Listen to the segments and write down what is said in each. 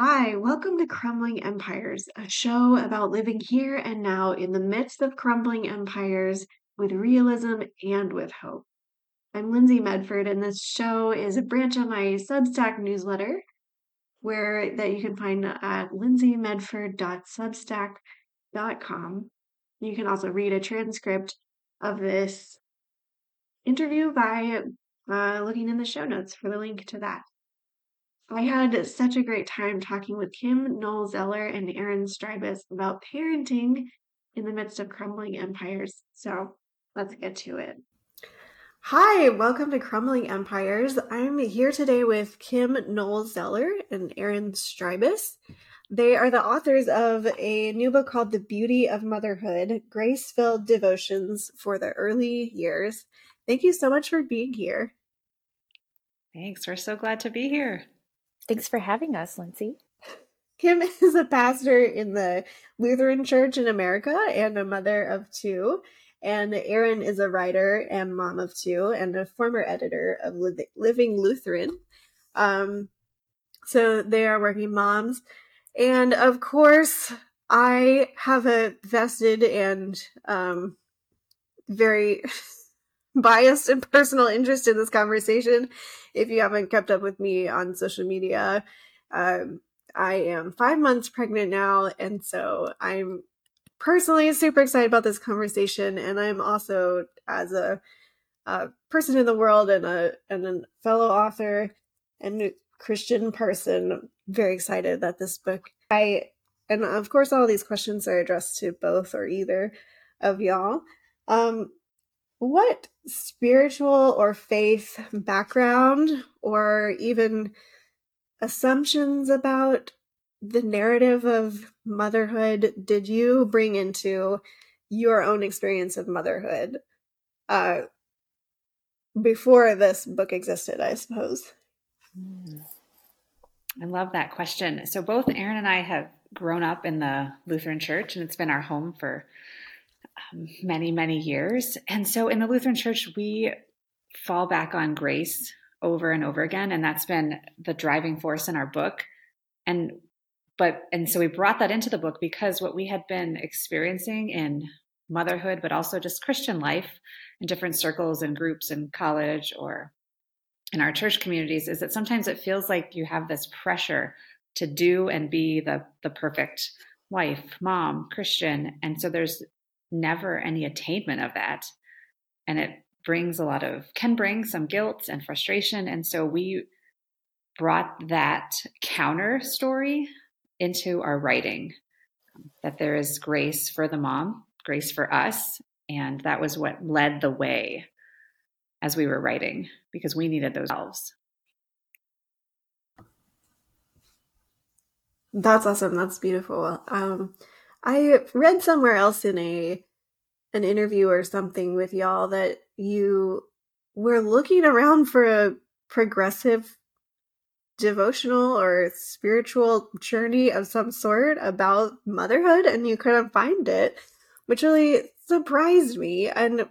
Hi, welcome to Crumbling Empires, a show about living here and now in the midst of crumbling empires with realism and with hope. I'm Lyndsey Medford, and this show is a branch of my Substack newsletter, where that you can find at lyndseymedford.substack.com. You can also read a transcript of this interview by uh, looking in the show notes for the link to that. I had such a great time talking with Kim Knowle-Zeller and Erin Strybis about parenting in the midst of crumbling empires. So let's get to it. Hi, welcome to Crumbling Empires. I'm here today with Kim Knowle-Zeller and Erin Strybis. They are the authors of a new book called The Beauty of Motherhood Grace Filled Devotions for the Early Years. Thank you so much for being here. Thanks. We're so glad to be here. Thanks for having us, Lyndsey. Kim is a pastor in the Lutheran Church in America and a mother of two. And Erin is a writer and mom of two and a former editor of Living Lutheran. Um, so they are working moms. And of course, I have a vested and um, very biased and personal interest in this conversation. If you haven't kept up with me on social media, um, I am five months pregnant now, and so I'm personally super excited about this conversation. And I'm also, as a, a person in the world and a and a fellow author and Christian person, very excited that this book. I and of course, all these questions are addressed to both or either of y'all. Um, what spiritual or faith background or even assumptions about the narrative of motherhood did you bring into your own experience of motherhood uh, before this book existed, I suppose? I love that question. So, both Erin and I have grown up in the Lutheran Church, and it's been our home for many, many years. And so in the Lutheran Church, we fall back on grace over and over again. And that's been the driving force in our book. And but and so we brought that into the book because what we had been experiencing in motherhood, but also just Christian life in different circles and groups in college or in our church communities is that sometimes it feels like you have this pressure to do and be the the perfect wife, mom, Christian. And so there's never any attainment of that. And it brings a lot of, can bring some guilt and frustration. And so we brought that counter story into our writing that there is grace for the mom, grace for us. And that was what led the way as we were writing because we needed those elves. That's awesome. That's beautiful. Um, I read somewhere else in a an interview or something with y'all that you were looking around for a progressive devotional or spiritual journey of some sort about motherhood and you couldn't find it, which really surprised me. And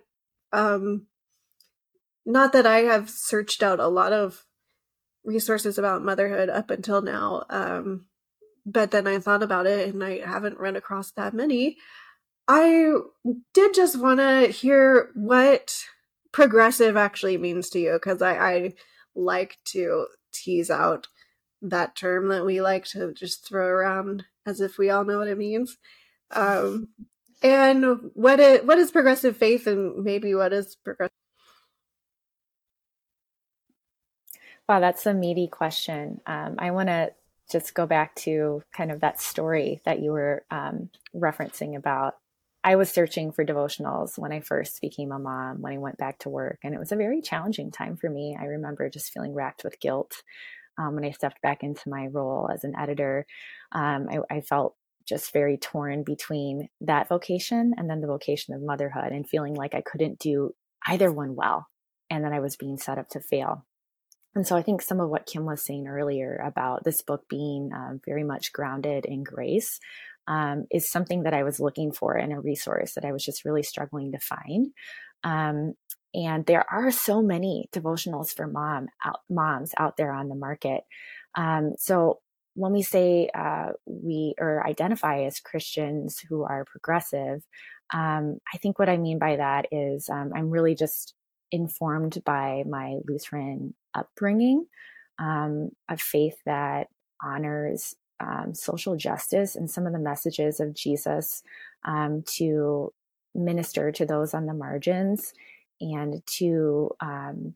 um not that I have searched out a lot of resources about motherhood up until now. Um but then I thought about it and I haven't run across that many. I did just want to hear what progressive actually means to you because I, I like to tease out that term that we like to just throw around as if we all know what it means. Um, and what it what is progressive faith and maybe what is progressive Wow, that's a meaty question. Um, I want to just go back to kind of that story that you were um, referencing about. I was searching for devotionals when I first became a mom, when I went back to work, and it was a very challenging time for me. I remember just feeling racked with guilt um, when I stepped back into my role as an editor. Um, I, I felt just very torn between that vocation and then the vocation of motherhood and feeling like I couldn't do either one well and that I was being set up to fail. And so I think some of what Kim was saying earlier about this book being uh, very much grounded in grace um, is something that I was looking for in a resource that I was just really struggling to find. Um, and there are so many devotionals for mom out, moms out there on the market. Um, so when we say uh, we or identify as Christians who are progressive, um, I think what I mean by that is um, I'm really just informed by my Lutheran upbringing, um, a faith that honors um, social justice and some of the messages of Jesus um, to minister to those on the margins and to um,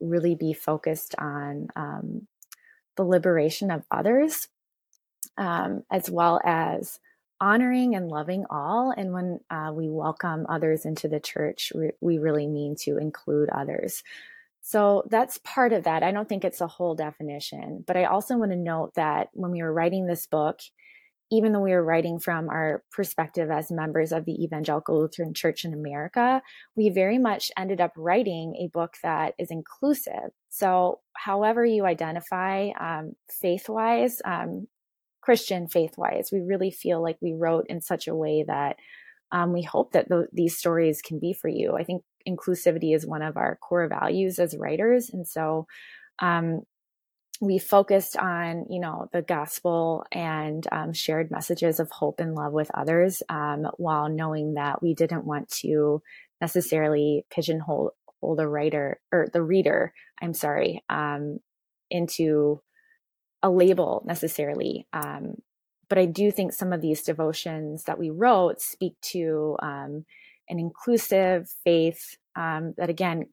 really be focused on um, the liberation of others, um, as well as honoring and loving all. And when uh, we welcome others into the church, we, we really mean to include others. So that's part of that. I don't think it's a whole definition, but I also want to note that when we were writing this book, even though we were writing from our perspective as members of the Evangelical Lutheran Church in America, we very much ended up writing a book that is inclusive. So, however you identify um, faith wise, um, Christian faith wise, we really feel like we wrote in such a way that um, we hope that th- these stories can be for you. I think inclusivity is one of our core values as writers. And so, um, we focused on you know the gospel and um, shared messages of hope and love with others um, while knowing that we didn't want to necessarily pigeonhole the writer or the reader i'm sorry um, into a label necessarily um, but i do think some of these devotions that we wrote speak to um, an inclusive faith um, that again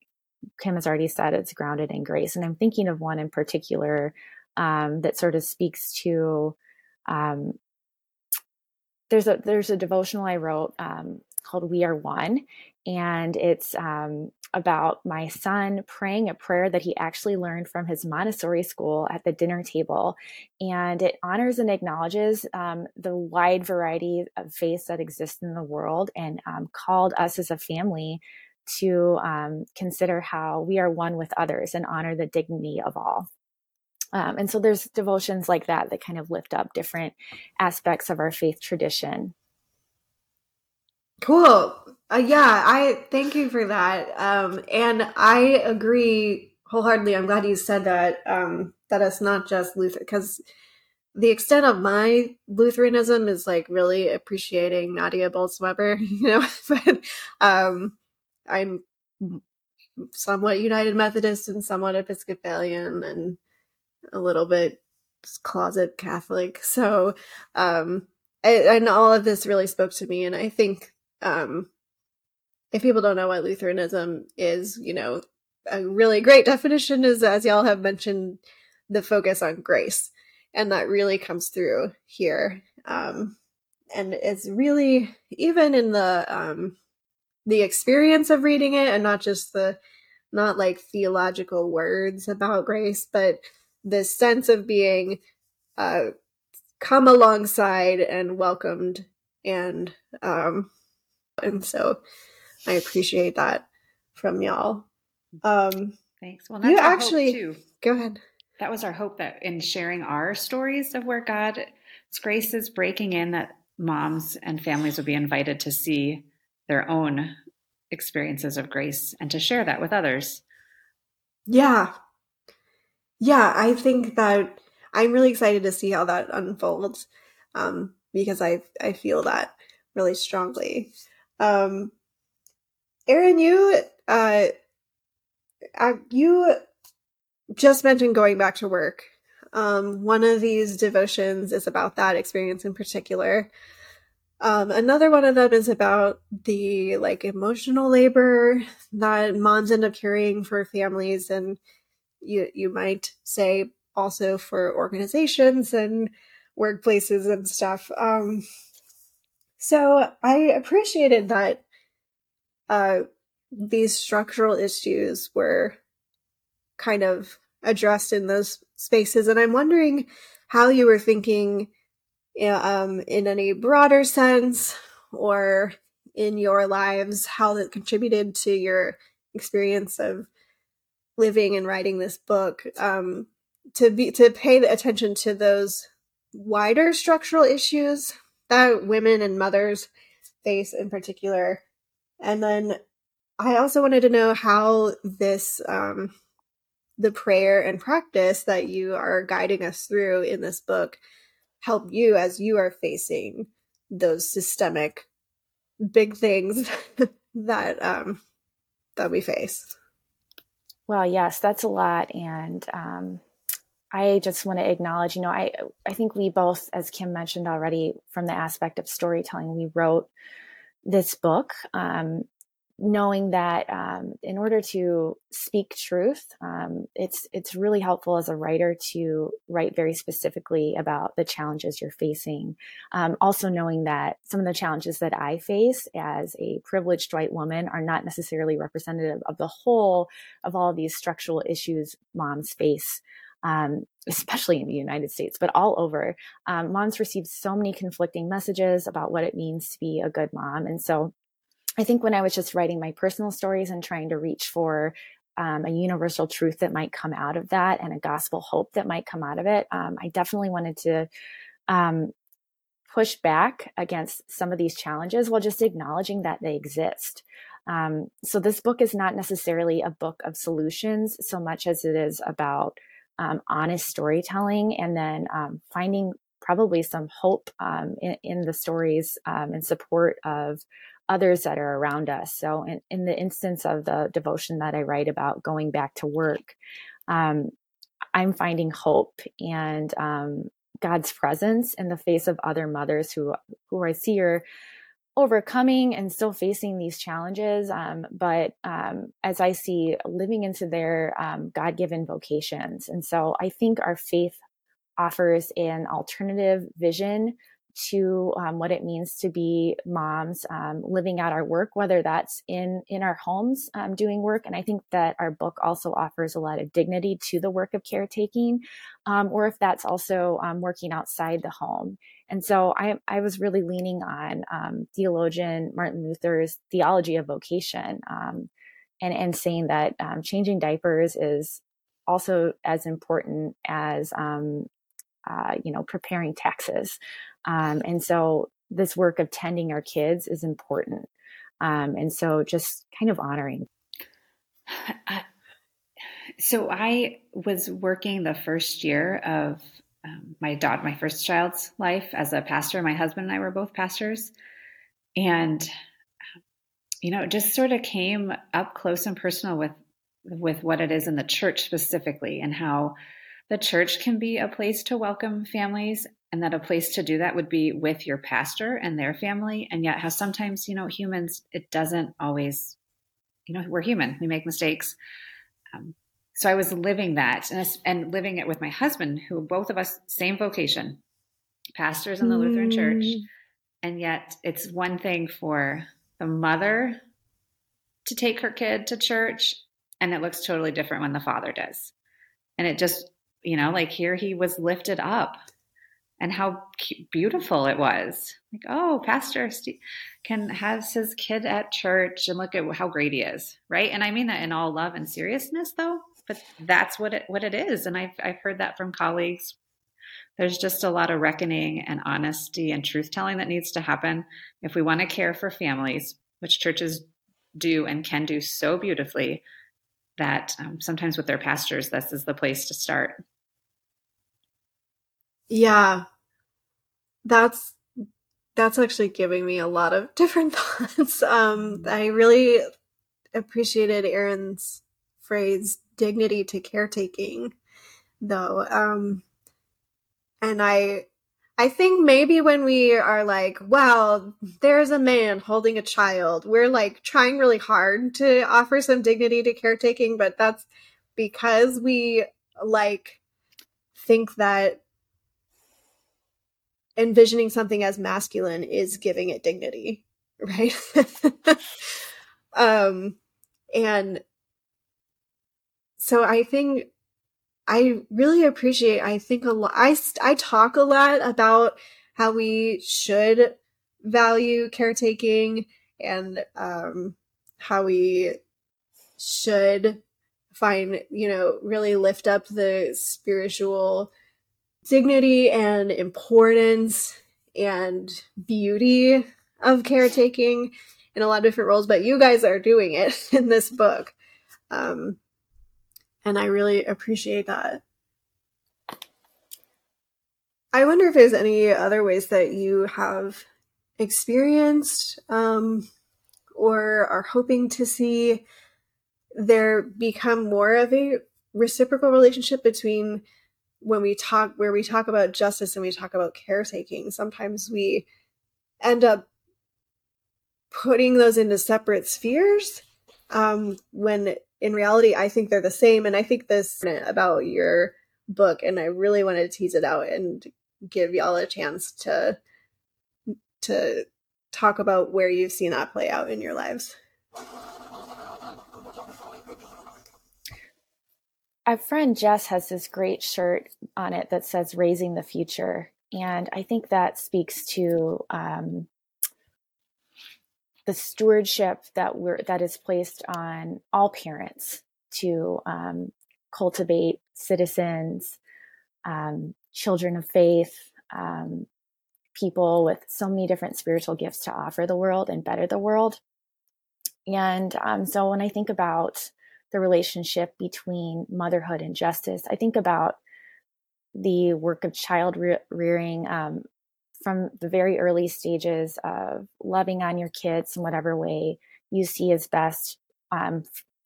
Kim has already said, it's grounded in grace. And I'm thinking of one in particular um, that sort of speaks to. Um, there's a there's a devotional I wrote um, called "We Are One," and it's um, about my son praying a prayer that he actually learned from his Montessori school at the dinner table, and it honors and acknowledges um, the wide variety of faiths that exist in the world, and um, called us as a family to um, consider how we are one with others and honor the dignity of all. Um, and so there's devotions like that that kind of lift up different aspects of our faith tradition. Cool. Uh, yeah, I thank you for that. Um, and I agree wholeheartedly. I'm glad you said that. Um, that it's not just Luther, because the extent of my Lutheranism is like really appreciating Nadia Bolz-Weber, you know. but um, I'm somewhat United Methodist and somewhat Episcopalian and a little bit closet Catholic. So, um, and all of this really spoke to me. And I think, um, if people don't know what Lutheranism is, you know, a really great definition is, as y'all have mentioned, the focus on grace. And that really comes through here. Um, and it's really, even in the, um, the experience of reading it and not just the not like theological words about grace but the sense of being uh come alongside and welcomed and um and so i appreciate that from y'all um thanks well you actually too go ahead that was our hope that in sharing our stories of where god's grace is breaking in that moms and families would be invited to see their own experiences of grace and to share that with others. Yeah. Yeah, I think that I'm really excited to see how that unfolds um, because I I feel that really strongly. Um, Erin, you uh, uh, you just mentioned going back to work. Um, one of these devotions is about that experience in particular. Um, another one of them is about the like emotional labor that moms end up carrying for families, and you you might say also for organizations and workplaces and stuff. Um, so I appreciated that uh, these structural issues were kind of addressed in those spaces, and I'm wondering how you were thinking um, in any broader sense or in your lives, how that contributed to your experience of living and writing this book. Um, to be to pay attention to those wider structural issues that women and mothers face in particular, and then I also wanted to know how this um, the prayer and practice that you are guiding us through in this book help you as you are facing those systemic big things that um that we face. Well yes that's a lot. And um I just want to acknowledge, you know, I I think we both, as Kim mentioned already, from the aspect of storytelling, we wrote this book um, knowing that um, in order to speak truth, um, it's it's really helpful as a writer to write very specifically about the challenges you're facing. Um, also, knowing that some of the challenges that I face as a privileged white woman are not necessarily representative of the whole of all of these structural issues moms face um, especially in the United States, but all over. Um, moms receive so many conflicting messages about what it means to be a good mom. And so I think when I was just writing my personal stories and trying to reach for um, a universal truth that might come out of that and a gospel hope that might come out of it, um, I definitely wanted to um, push back against some of these challenges while just acknowledging that they exist. Um, so this book is not necessarily a book of solutions so much as it is about um, honest storytelling and then um, finding probably some hope um, in, in, the stories um, in support of others that are around us. So, in, in, the instance of the devotion that I write about going back to work, um, I'm finding hope and um, God's presence in the face of other mothers who who I see are overcoming and still facing these challenges. Um, but um, as I see, living into their um, God given vocations. And so I think our faith offers an alternative vision to um, what it means to be moms um, living out our work whether that's in in our homes um, doing work. And i think that our book also offers a lot of dignity to the work of caretaking um, or if that's also um, working outside the home. And so i, I was really leaning on um, theologian martin luther's theology of vocation and, and saying that changing diapers is also as important as uh, you know, preparing taxes. Um, and so this work of tending our kids is important. Um, and so just kind of honoring. so I was working the first year of um, my daughter, my first child's life as a pastor. My husband and I were both pastors. And, you know, just sort of came up close and personal with with what it is in the church specifically and how the church can be a place to welcome families and that a place to do that would be with your pastor and their family and yet how sometimes you know humans it doesn't always you know we're human we make mistakes um, so i was living that and, and living it with my husband who both of us same vocation pastors in the mm. lutheran church mm. and yet it's one thing for the mother to take her kid to church and it looks totally different when the father does and it just you know, like here he was lifted up and how beautiful it was. Like, oh, Pastor Steve can has his kid at church and look at how great he is, right? And I mean that in all love and seriousness, though. But that's what it what it is, and I've I've heard that from colleagues. There's just a lot of reckoning and honesty and truth telling that needs to happen if we want to care for families, which churches do and can do so beautifully. That um, sometimes with their pastors, this is the place to start. Yeah. That's that's actually giving me a lot of different thoughts. Um I really appreciated Erin's phrase dignity to caretaking though. Um and I I think maybe when we are like, wow, there's a man holding a child, we're like trying really hard to offer some dignity to caretaking, but that's because we like think that envisioning something as masculine is giving it dignity, right? um, and so I think I really appreciate, I think a lot, I, I talk a lot about how we should value caretaking and, um, how we should find, you know, really lift up the spiritual dignity and importance and beauty of caretaking in a lot of different roles, but you guys are doing it in this book. Um, And I really appreciate that. I wonder if there's any other ways that you have experienced um, or are hoping to see there become more of a reciprocal relationship between when we talk where we talk about justice and we talk about caretaking sometimes we end up putting those into separate spheres um, when in reality i think they're the same and i think this about your book and i really want to tease it out and give y'all a chance to to talk about where you've seen that play out in your lives. Our friend Jess has this great shirt on it that says Raising the Future. And I think that speaks to um, the stewardship that we're that is placed on all parents to um, cultivate citizens, um, children of faith, um, people with so many different spiritual gifts to offer the world and better the world. And um, so when I think about the relationship between motherhood and justice, I think about the work of child re- rearing um, from the very early stages of loving on your kids in whatever way you see as best, um,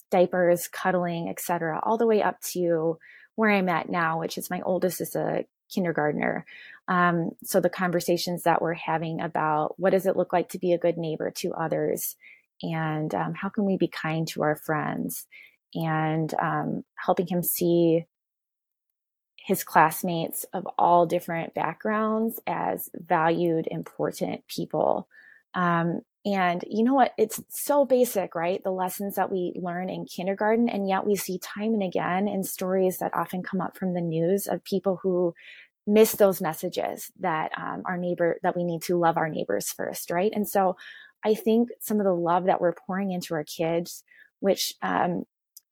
diapers, cuddling, etc., all the way up to where I'm at now, which is my oldest is a kindergartner. Um, so the conversations that we're having about what does it look like to be a good neighbor to others, and um, how can we be kind to our friends, and um, helping him see his classmates of all different backgrounds as valued, important people. Um, and you know what? It's so basic, right? The lessons that we learn in kindergarten. And yet we see time and again in stories that often come up from the news of people who miss those messages that um, our neighbor, that we need to love our neighbors first, right? And so I think some of the love that we're pouring into our kids, which um,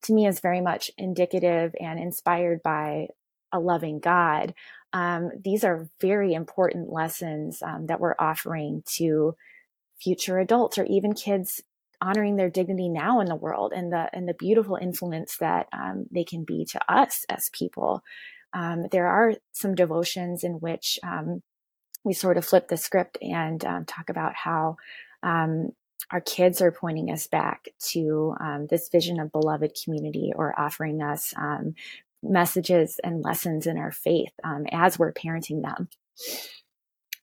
to me is very much indicative and inspired by a loving God, um, these are very important lessons um, that we're offering to future adults or even kids honoring their dignity now in the world and the and the beautiful influence that um, they can be to us as people. Um, there are some devotions in which um, we sort of flip the script and um, talk about how our kids are pointing us back to um, this vision of beloved community or offering us messages and lessons in our faith as we're parenting them.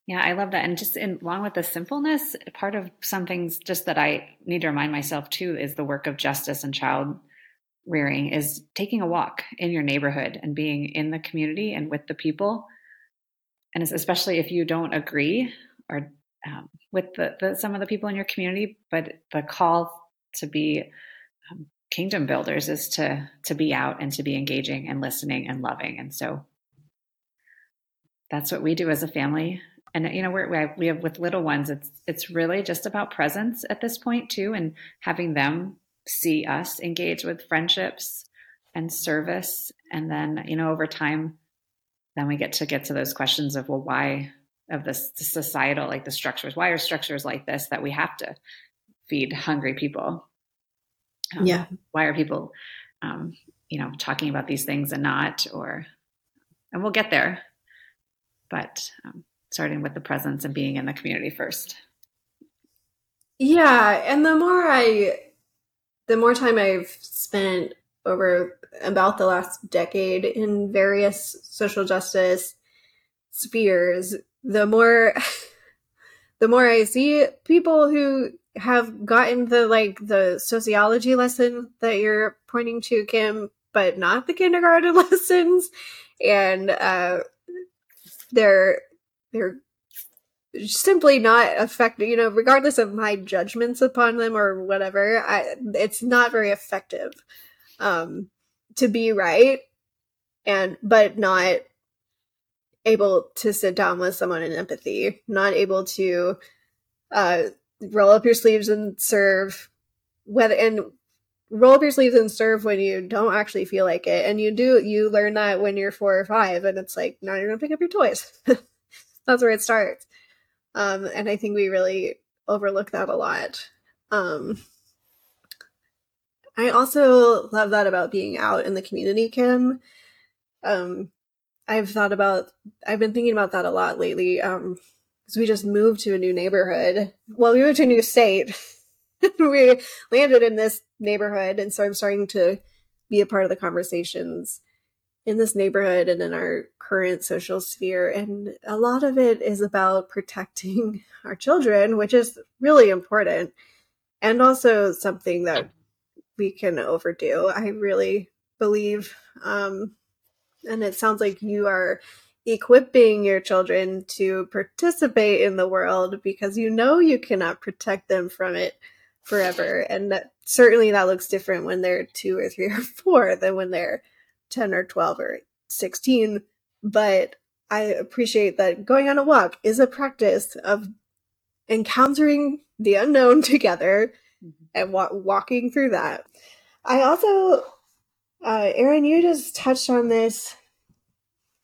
Yeah, I love that. And just in, along with the simpleness, part of some things just that I need to remind myself too is the work of justice and child rearing is taking a walk in your neighborhood and being in the community and with the people. And especially if you don't agree or um, with the, the, some of the people in your community, but the call to be um, kingdom builders is to to be out and to be engaging and listening and loving. And so that's what we do as a family and you know we're, we have with little ones it's it's really just about presence at this point too and having them see us engage with friendships and service and then you know over time then we get to get to those questions of well why of this the societal like the structures why are structures like this that we have to feed hungry people? Um, yeah. why are people um, you know talking about these things and not or and we'll get there. But um, starting with the presence and being in the community first. Yeah, and the more I the more time I've spent over about the last decade in various social justice spheres, the more the more I see people who have gotten the like the sociology lesson that you're pointing to, Kim, but not the kindergarten lessons. And uh they're they're simply not effective you know regardless of my judgments upon them or whatever I, it's not very effective um to be right and but not able to sit down with someone in empathy not able to uh roll up your sleeves and serve whether and roll up your sleeves and serve when you don't actually feel like it and you do you learn that when you're four or five and it's like now you're gonna pick up your toys that's where it starts. Um, and I think we really overlook that a lot. Um, I also love that about being out in the community, Kim. Um, I've thought about, I've been thinking about that a lot lately. Um, because we just moved to a new neighborhood. Well, we moved to a new state. we landed in this neighborhood, and so I'm starting to be a part of the conversations in this neighborhood and in our current social sphere. And a lot of it is about protecting our children, which is really important and also something that we can overdo. I really believe. Um, and it sounds like you are equipping your children to participate in the world because you know you cannot protect them from it forever. And that, certainly that looks different when they're two or three or four than when they're 10 or 12 or 16. But I appreciate that going on a walk is a practice of encountering the unknown together mm-hmm. and wa- walking through that. I also, uh, Erin, you just touched on this.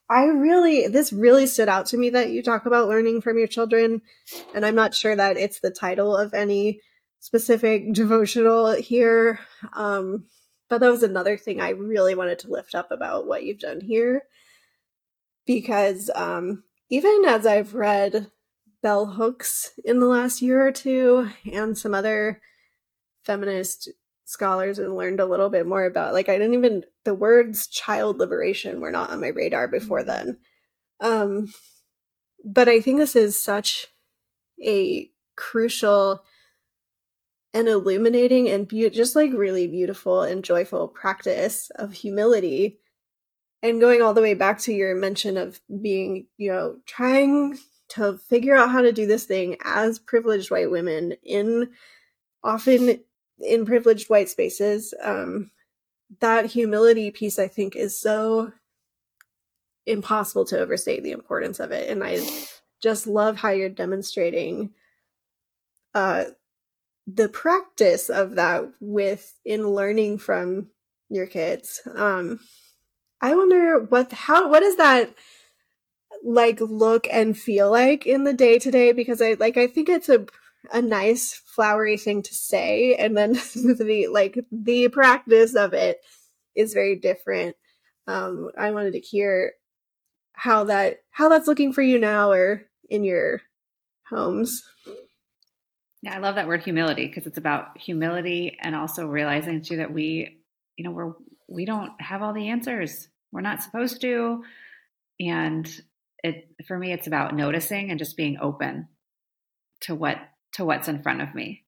I really, this really stood out to me that you talk about learning from your children. And I'm not sure that it's the title of any specific devotional here. Um, but that was another thing I really wanted to lift up about what you've done here. Because um, even as I've read bell hooks in the last year or two and some other feminist scholars and learned a little bit more about like I didn't even the words child liberation were not on my radar before then. Um but I think this is such a crucial and illuminating and be- just like really beautiful and joyful practice of humility and going all the way back to your mention of being you know trying to figure out how to do this thing as privileged white women in often in privileged white spaces um, that humility piece i think is so impossible to overstate the importance of it. And i just love how you're demonstrating uh, the practice of that with in learning from your kids. Um i wonder what how what is that like look and feel like in the day to day? Because I like I think it's a a nice flowery thing to say and then the like the practice of it is very different. Um I wanted to hear how that how that's looking for you now or in your homes. Yeah, I love that word humility because it's about humility and also realizing too that we, you know, we're we don't have all the answers. We're not supposed to. And it for me it's about noticing and just being open to what to what's in front of me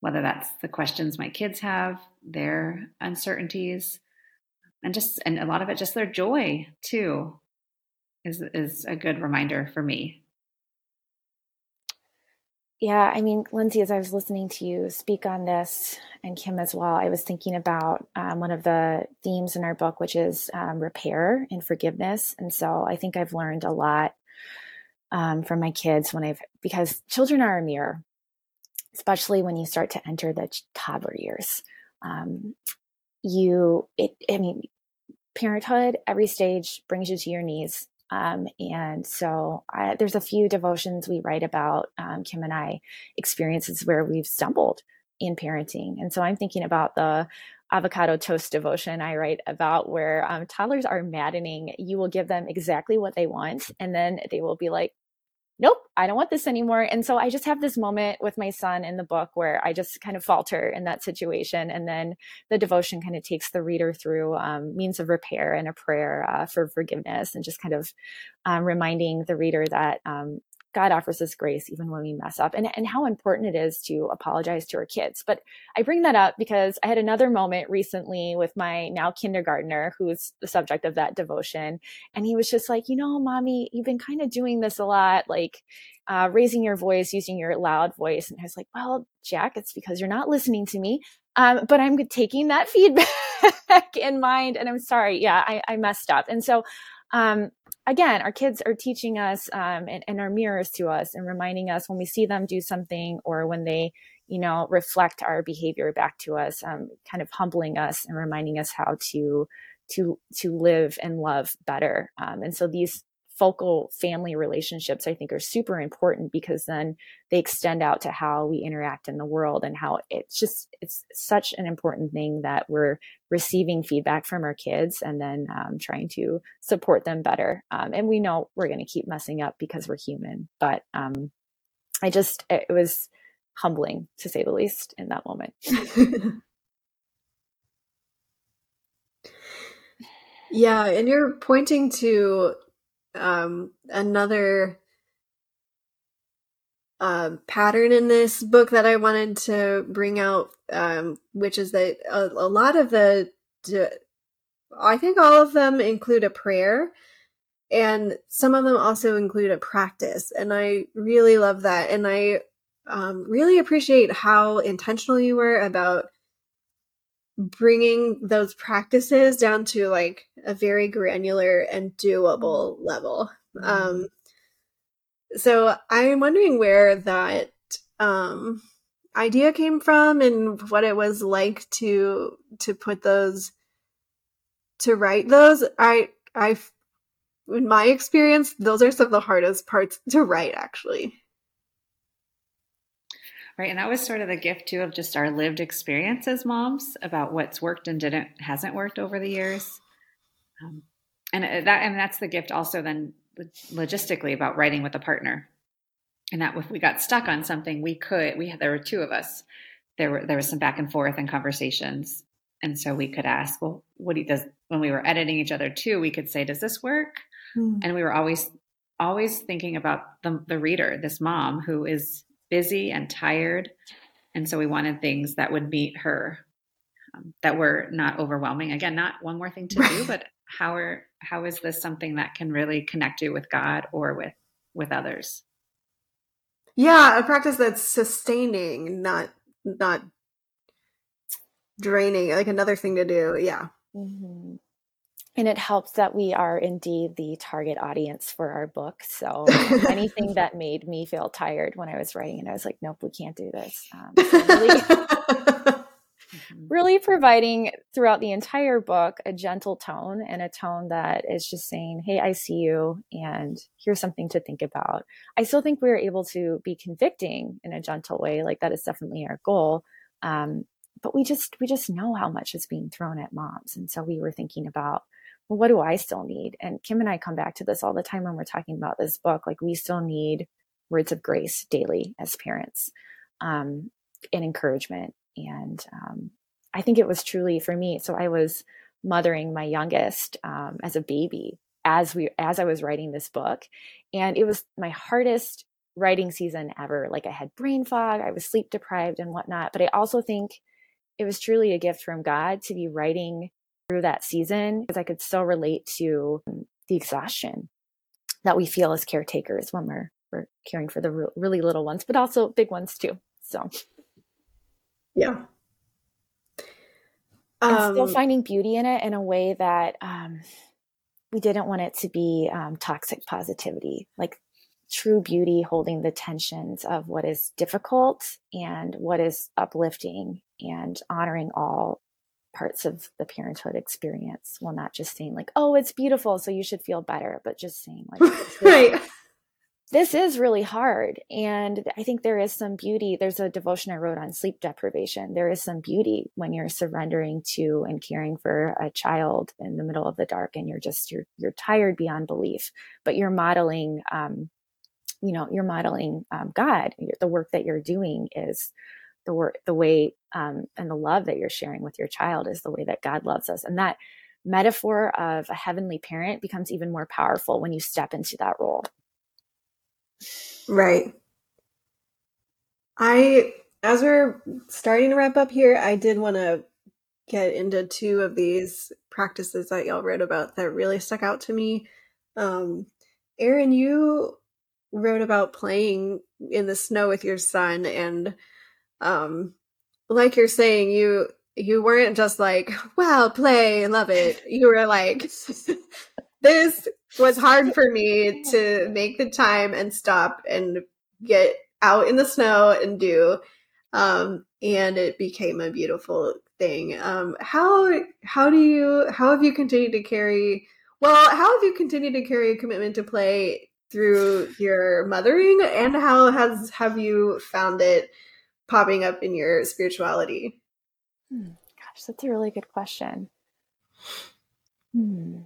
whether that's the questions my kids have their uncertainties and just and a lot of it just their joy too is is a good reminder for me yeah, I mean, Lyndsey, as I was listening to you speak on this, and Kim as well, I was thinking about um, one of the themes in our book, which is um, repair and forgiveness. And so I think I've learned a lot um, from my kids when I've, because children are a mirror, especially when you start to enter the toddler years. Um, you, it, I mean, parenthood, every stage brings you to your knees um, and so I, there's a few devotions we write about, um, Kim and I, experiences where we've stumbled in parenting. And so I'm thinking about the avocado toast devotion I write about where um, toddlers are maddening. You will give them exactly what they want, and then they will be like, nope, I don't want this anymore. And so I just have this moment with my son in the book where I just kind of falter in that situation. And then the devotion kind of takes the reader through um, means of repair and a prayer uh, for forgiveness and just kind of um, reminding the reader that um, God offers us grace even when we mess up and, and how important it is to apologize to our kids. But I bring that up because I had another moment recently with my now kindergartner who's the subject of that devotion. And he was just like, you know, mommy, you've been kind of doing this a lot, like uh, raising your voice, using your loud voice. And I was like, well, Jack, it's because you're not listening to me. Um, but I'm taking that feedback in mind and I'm sorry. Yeah, I, I messed up. And so um, again, our kids are teaching us um, and, and are mirrors to us and reminding us when we see them do something or when they, you know, reflect our behavior back to us, um, kind of humbling us and reminding us how to to to live and love better. Um, and so these focal family relationships i think are super important because then they extend out to how we interact in the world and how it's just it's such an important thing that we're receiving feedback from our kids and then um, trying to support them better. Um, and we know we're going to keep messing up because we're human but um, i just it was humbling to say the least in that moment. Yeah and you're pointing to um, another uh, pattern in this book that I wanted to bring out, um, which is that a, a lot of the, I think all of them include a prayer, and some of them also include a practice. And I really love that. And I um, really appreciate how intentional you were about bringing those practices down to like a very granular and doable level. Mm-hmm. Um, so I'm wondering where that um, idea came from and what it was like to to put those to write those. I I in my experience, those are some of the hardest parts to write actually. Right. And that was sort of the gift too of just our lived experience as moms about what's worked and didn't hasn't worked over the years. Um, and uh, that and that's the gift also then logistically about writing with a partner. And that if we got stuck on something, we could we had there were two of us. There were there was some back and forth and conversations. And so we could ask, well, what he does when we were editing each other too, we could say, does this work? Mm. And we were always always thinking about the, the reader, this mom who is busy and tired. And so we wanted things that would meet her, um, that were not overwhelming. Again, not one more thing to do, but how are how is this something that can really connect you with God or with with others? Yeah, a practice that's sustaining, not not draining. Like another thing to do. Yeah. Mm-hmm and it helps that we are indeed the target audience for our book. So anything that made me feel tired when I was writing it, I was like, nope, we can't do this. Um, so really, mm-hmm. really providing throughout the entire book a gentle tone and a tone that is just saying, hey, I see you, and here's something to think about. I still think we are able to be convicting in a gentle way. Like that is definitely our goal. Um, but we just we just know how much is being thrown at moms and so we were thinking about well, what do I still need? And Kim and I come back to this all the time when we're talking about this book. Like, we still need words of grace daily as parents um, and encouragement. And um, I think it was truly for me. So I was mothering my youngest um, as a baby as we as I was writing this book, and it was my hardest writing season ever. Like I had brain fog, I was sleep deprived and whatnot. But I also think it was truly a gift from God to be writing through that season because I could still relate to the exhaustion that we feel as caretakers when we're we're caring for the re- really little ones, but also big ones too. So, yeah. I'm still um, finding beauty in it in a way that um, we didn't want it to be um, toxic positivity, like true beauty holding the tensions of what is difficult and what is uplifting and honoring all parts of the parenthood experience. While not just saying like oh it's beautiful so you should feel better but just saying like right. this is really hard and i think there is some beauty there's a devotion i wrote on sleep deprivation. There is some beauty when you're surrendering to and caring for a child in the middle of the dark and you're just you're you're tired beyond belief but you're modeling um you know you're modeling um, god. The work that you're doing is the work the way um, and the love that you're sharing with your child is the way that god loves us. And that metaphor of a heavenly parent becomes even more powerful when you step into that role. Right. I as we're starting to wrap up here i did want to get into two of these practices that y'all wrote about that really stuck out to me. Um erin you wrote about playing in the snow with your son and um like you're saying you you weren't just like wow play love it. You were like this was hard for me to make the time and stop and get out in the snow and do um and it became a beautiful thing. Um how how do you how have you continued to carry Well, how have you continued to carry a commitment to play through your mothering, and how has have you found it popping up in your spirituality? Hmm. Gosh, that's a really good question. Hmm.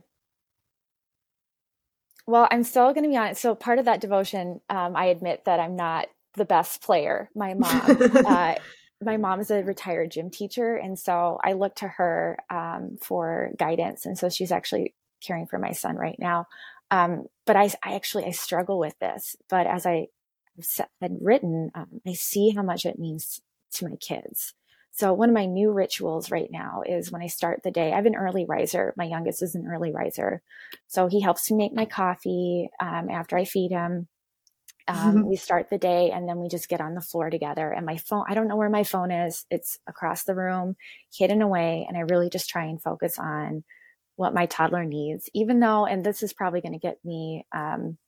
Well, I'm still going to be honest. So, part of that devotion, um, I admit that I'm not the best player. My mom, uh, my mom is a retired gym teacher, and so I look to her um, for guidance. And so she's actually caring for my son right now. Um, but I, I actually I struggle with this. But as I had written, um, I see how much it means to my kids. So one of my new rituals right now is when I start the day, I have an early riser. My youngest is an early riser. So he helps me make my coffee um, after I feed him. Um, mm-hmm. We start the day and then we just get on the floor together. And my phone, I don't know where my phone is. It's across the room, hidden away. And I really just try and focus on what my toddler needs, even though, and this is probably going to get me um,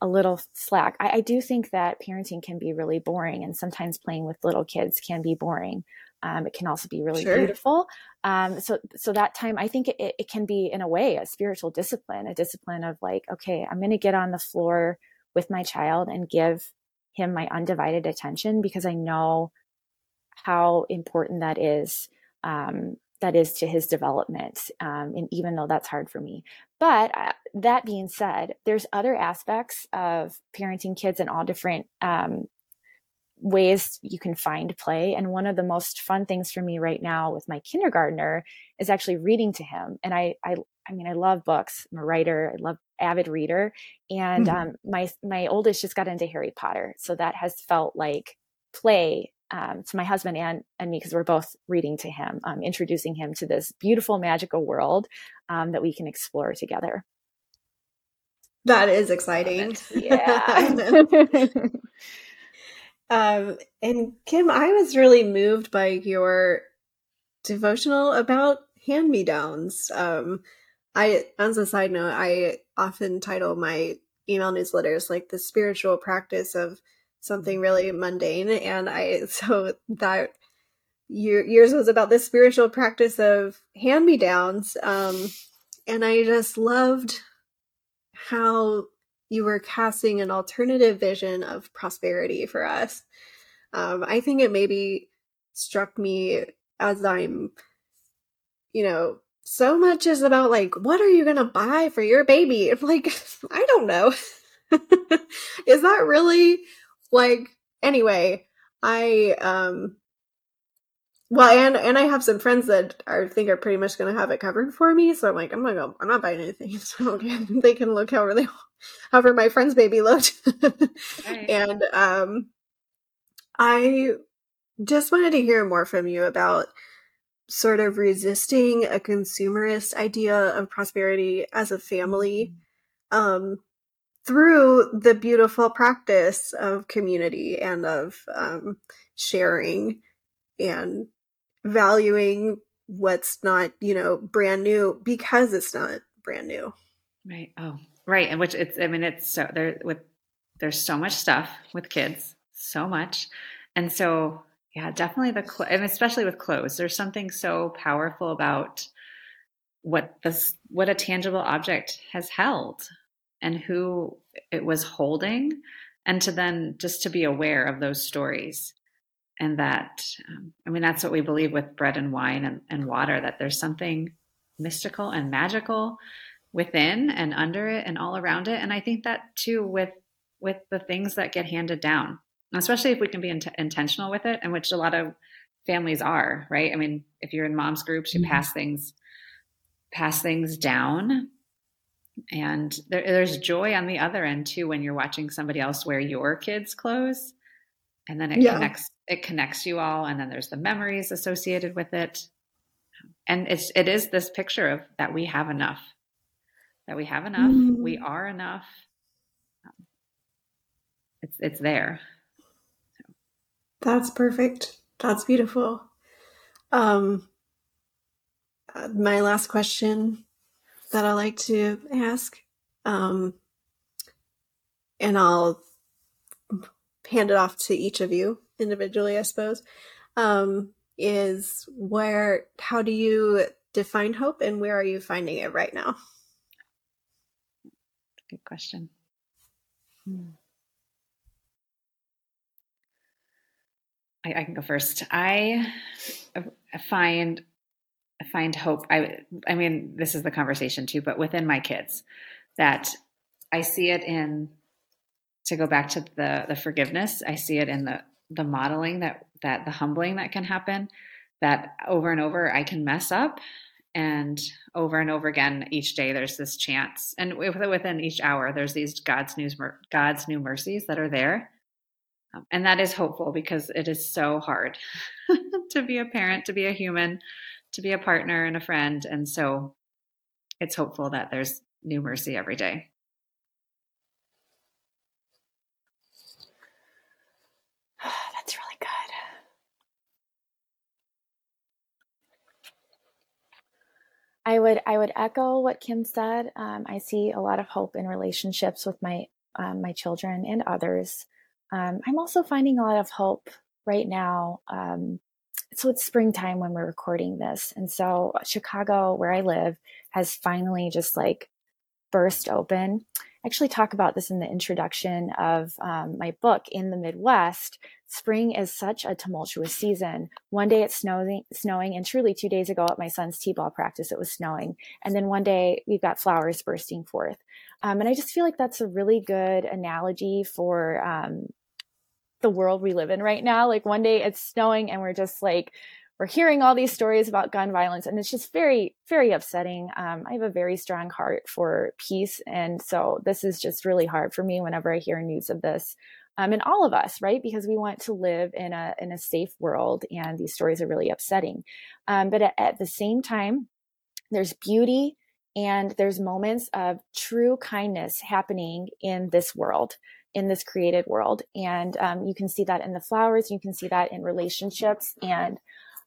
a little slack. I, I, do think that parenting can be really boring, and sometimes playing with little kids can be boring. Um, it can also be really sure. beautiful. Um, so, so that time, I think it, it can be, in a way, a spiritual discipline, a discipline of like, okay, I'm going to get on the floor with my child and give him my undivided attention because I know how important that is. Um, that is to his development. Um, and even though that's hard for me, but uh, that being said, there's other aspects of parenting kids in all different um, ways you can find play. And one of the most fun things for me right now with my kindergartner is actually reading to him. And I, I, I mean, I love books. I'm a writer. I love avid reader. And mm-hmm. um, my my oldest just got into Harry Potter, so that has felt like play um, to my husband and and me because we're both reading to him, um, introducing him to this beautiful magical world um, that we can explore together. That is exciting. Yeah. Um, and Kim, I was really moved by your devotional about hand me downs. Um, I, as a side note, I often title my email newsletters like the spiritual practice of something really mundane. And I, so that your, yours was about the spiritual practice of hand me downs. Um, and I just loved how you were casting an alternative vision of prosperity for us. Um, I think it maybe struck me as I'm, you know, so much is about like, what are you to buy for your baby? Like, I don't know. is that really like, anyway, I, um, well, and and I have some friends that are think are pretty much going to have it covered for me. So I'm like, I'm gonna go. I'm not buying anything. So they can look however they, however my friend's baby looked. right. And um, I just wanted to hear more from you about sort of resisting a consumerist idea of prosperity as a family mm-hmm. um, through the beautiful practice of community and of um, sharing and valuing what's not, you know, brand new because it's not brand new. Right. Oh, right. And which it's, I mean, it's so there with, there's so much stuff with kids, so much. And so, yeah, definitely the, and especially with clothes, there's something so powerful about what this, what a tangible object has held and who it was holding. And to then just to be aware of those stories and that um, i mean that's what we believe with bread and wine and, and water that there's something mystical and magical within and under it and all around it and i think that too with with the things that get handed down especially if we can be in- intentional with it and which a lot of families are right i mean if you're in mom's groups you mm-hmm. pass things pass things down and there, there's joy on the other end too when you're watching somebody else wear your kids clothes and then it yeah. connects it connects you all and then there's the memories associated with it. And it's it is this picture of that we have enough that we have enough mm. we are enough. It's it's there. That's perfect. That's beautiful. Um uh, my last question that i like to ask um and i'll hand it off to each of you individually, I suppose, um, is where, how do you define hope and where are you finding it right now? Good question. Hmm. I, I, can go first. I find find hope. I I mean, this is the conversation too, but within my kids, that I see it in. To go back to the the forgiveness, I see it in the the modeling that that the humbling that can happen. That over and over I can mess up, and over and over again each day there's this chance, and within each hour there's these God's news God's new mercies that are there um, and that is hopeful because it is so hard to be a parent, to be a human, to be a partner and a friend. And so it's hopeful that there's new mercy every day. That's really good. I would I would echo what Kim said. Um, I see a lot of hope in relationships with my um, my children and others. Um, I'm also finding a lot of hope right now. Um, so it's springtime when we're recording this. And so Chicago, where I live, has finally just like burst open. I actually talk about this in the introduction of um, my book, In the Midwest. Spring is such a tumultuous season. One day it's snowing, snowing, and truly two days ago at my son's t-ball practice, it was snowing. And then one day we've got flowers bursting forth. Um, and I just feel like that's a really good analogy for um, the world we live in right now. Like one day it's snowing and we're just like, we're hearing all these stories about gun violence and it's just very, very upsetting. Um, I have a very strong heart for peace. And so this is just really hard for me whenever I hear news of this. Um, and all of us, right? Because we want to live in a, in a safe world and these stories are really upsetting. Um, but at, at the same time, there's beauty and there's moments of true kindness happening in this world in this created world. And um, you can see that in the flowers, you can see that in relationships. And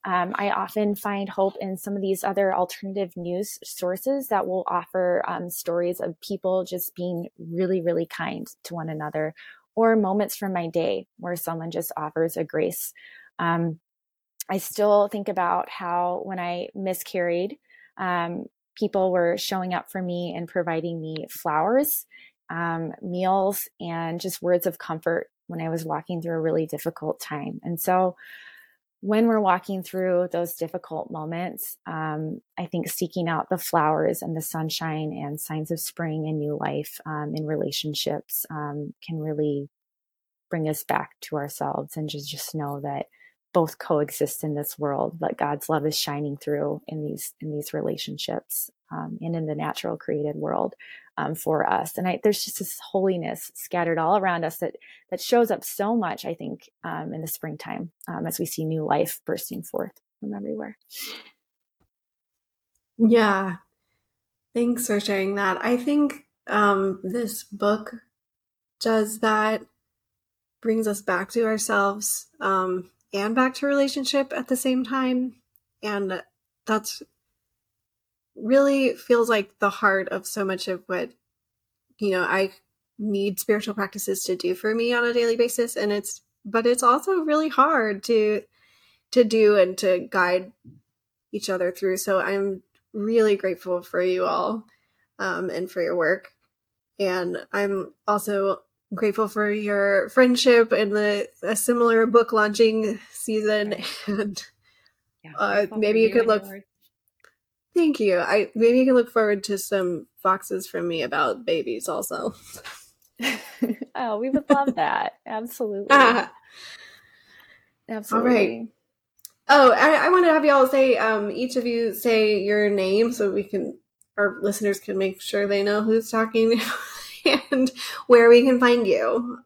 um, I often find hope in some of these other alternative news sources that will offer um, stories of people just being really, really kind to one another, or moments from my day where someone just offers a grace. Um, I still think about how when I miscarried, um, people were showing up for me and providing me flowers um, meals and just words of comfort when I was walking through a really difficult time. And so, when we're walking through those difficult moments, um, I think seeking out the flowers and the sunshine and signs of spring and new life um, in relationships um, can really bring us back to ourselves and just just know that both coexist in this world, but God's love is shining through in these in these relationships um, and in the natural created world um, for us. And I, there's just this holiness scattered all around us that that shows up so much, I think, um, in the springtime um, as we see new life bursting forth from everywhere. Yeah, thanks for sharing that. I think um, this book does that, brings us back to ourselves um, and back to relationship at the same time, and that's really feels like the heart of so much of what you know I need spiritual practices to do for me on a daily basis. And it's but it's also really hard to to do and to guide each other through. So i'm really grateful for you all um, and for your work. And i'm also grateful for your friendship and the a similar book launching season and yeah, uh, maybe you could look Thank you. I maybe you can look forward to some foxes from me about babies also. oh, we would love that. Absolutely. Ah. Absolutely. All right. Oh, I, I want to have y'all say, um, each of you say your name so we can, our listeners can make sure they know who's talking and where we can find you.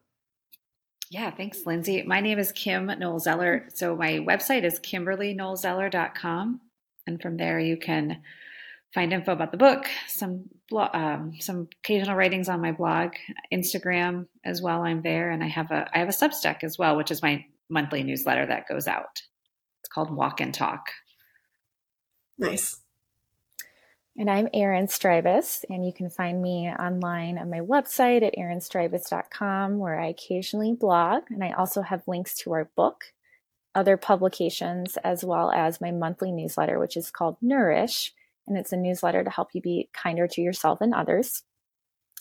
Yeah, thanks, Lyndsey. My name is Kim Knowle-Zeller. So my website is kimberlyknowlezeller.com. And from there, you can find info about the book, some blog, um, some occasional writings on my blog, Instagram as well. I'm there, and I have a I have a Substack as well, which is my monthly newsletter that goes out. It's called Walk and Talk. Nice. And I'm Erin Strybis, and you can find me online on my website at erinstrybis.com, where I occasionally blog. And I also have links to our book other publications, as well as my monthly newsletter, which is called Nourish. And it's a newsletter to help you be kinder to yourself and others.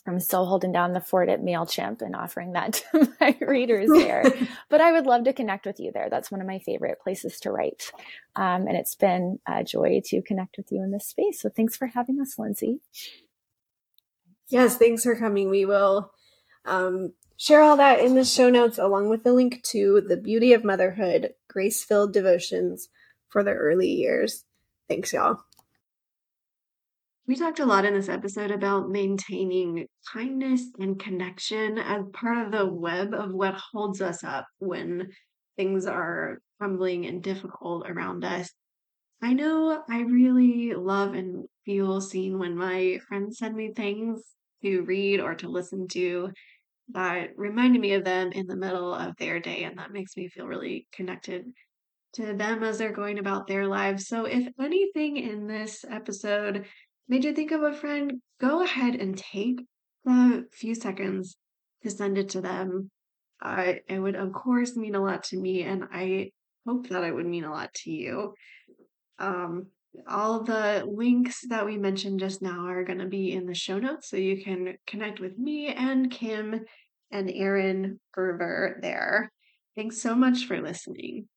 I'm still holding down the fort at MailChimp and offering that to my readers there. but I would love to connect with you there. That's one of my favorite places to write. Um, and it's been a joy to connect with you in this space. So thanks for having us, Lyndsey. Yes, thanks for coming. We will um, share all that in the show notes along with the link to The Beauty of Motherhood Grace Filled Devotions for the Early Years. Thanks, y'all. We talked a lot in this episode about maintaining kindness and connection as part of the web of what holds us up when things are crumbling and difficult around us. I know I really love and feel seen when my friends send me things to read or to listen to that reminded me of them in the middle of their day. And that makes me feel really connected to them as they're going about their lives. So, if anything in this episode made you think of a friend, go ahead and take the few seconds to send it to them. Uh, it would, of course, mean a lot to me, and I hope that it would mean a lot to you. Um, all the links that we mentioned just now are going to be in the show notes, so you can connect with me and Kim and Erin Gerver there. Thanks so much for listening.